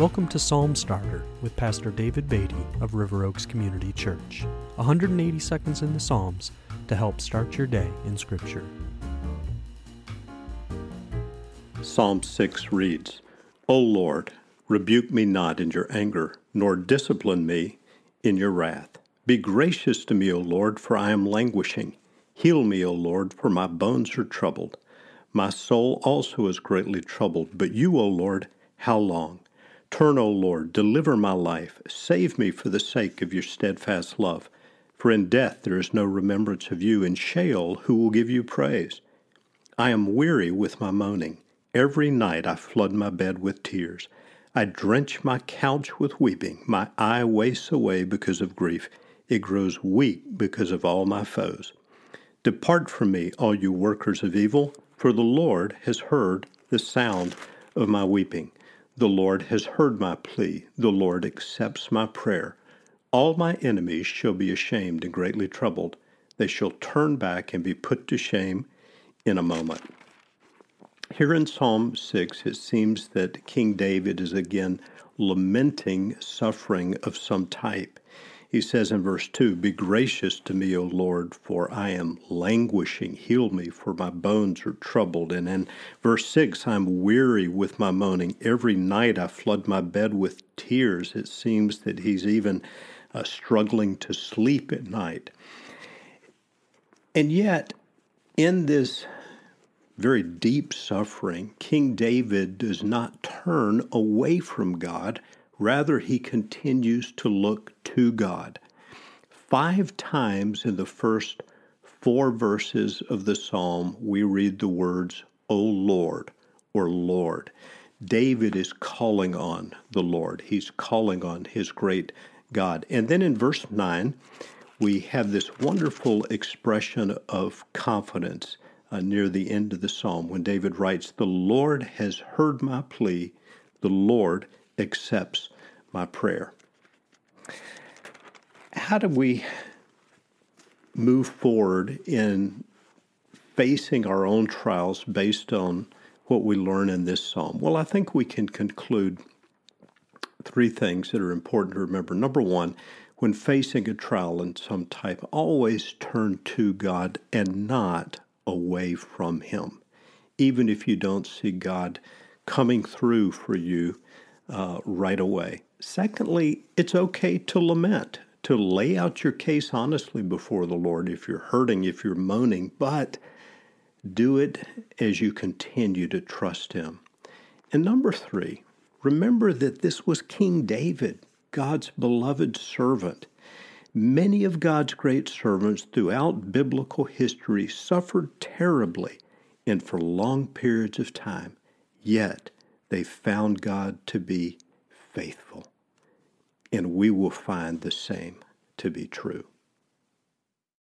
Welcome to Psalm Starter with Pastor David Beatty of River Oaks Community Church. 180 seconds in the Psalms to help start your day in Scripture. Psalm 6 reads, O Lord, rebuke me not in your anger, nor discipline me in your wrath. Be gracious to me, O Lord, for I am languishing. Heal me, O Lord, for my bones are troubled. My soul also is greatly troubled, but you, O Lord, how long? Turn, O Lord, deliver my life. Save me for the sake of your steadfast love. For in death there is no remembrance of you. In Sheol, who will give you praise? I am weary with my moaning. Every night I flood my bed with tears. I drench my couch with weeping. My eye wastes away because of grief. It grows weak because of all my foes. Depart from me, all you workers of evil, for the Lord has heard the sound of my weeping. The Lord has heard my plea. The Lord accepts my prayer. All my enemies shall be ashamed and greatly troubled. They shall turn back and be put to shame in a moment. Here in Psalm 6, it seems that King David is again lamenting suffering of some type. He says in verse 2 Be gracious to me, O Lord, for I am languishing. Heal me, for my bones are troubled. And in verse 6, I'm weary with my moaning. Every night I flood my bed with tears. It seems that he's even uh, struggling to sleep at night. And yet, in this very deep suffering, King David does not turn away from God Rather, he continues to look to God. Five times in the first four verses of the psalm, we read the words, O Lord, or Lord. David is calling on the Lord. He's calling on his great God. And then in verse 9, we have this wonderful expression of confidence uh, near the end of the psalm when David writes, The Lord has heard my plea, the Lord accepts my prayer. How do we move forward in facing our own trials based on what we learn in this psalm? Well, I think we can conclude three things that are important to remember. Number one, when facing a trial in some type, always turn to God and not away from Him. Even if you don't see God coming through for you uh, right away. Secondly, it's okay to lament, to lay out your case honestly before the Lord if you're hurting, if you're moaning, but do it as you continue to trust Him. And number three, remember that this was King David, God's beloved servant. Many of God's great servants throughout biblical history suffered terribly and for long periods of time, yet they found God to be faithful. And we will find the same to be true.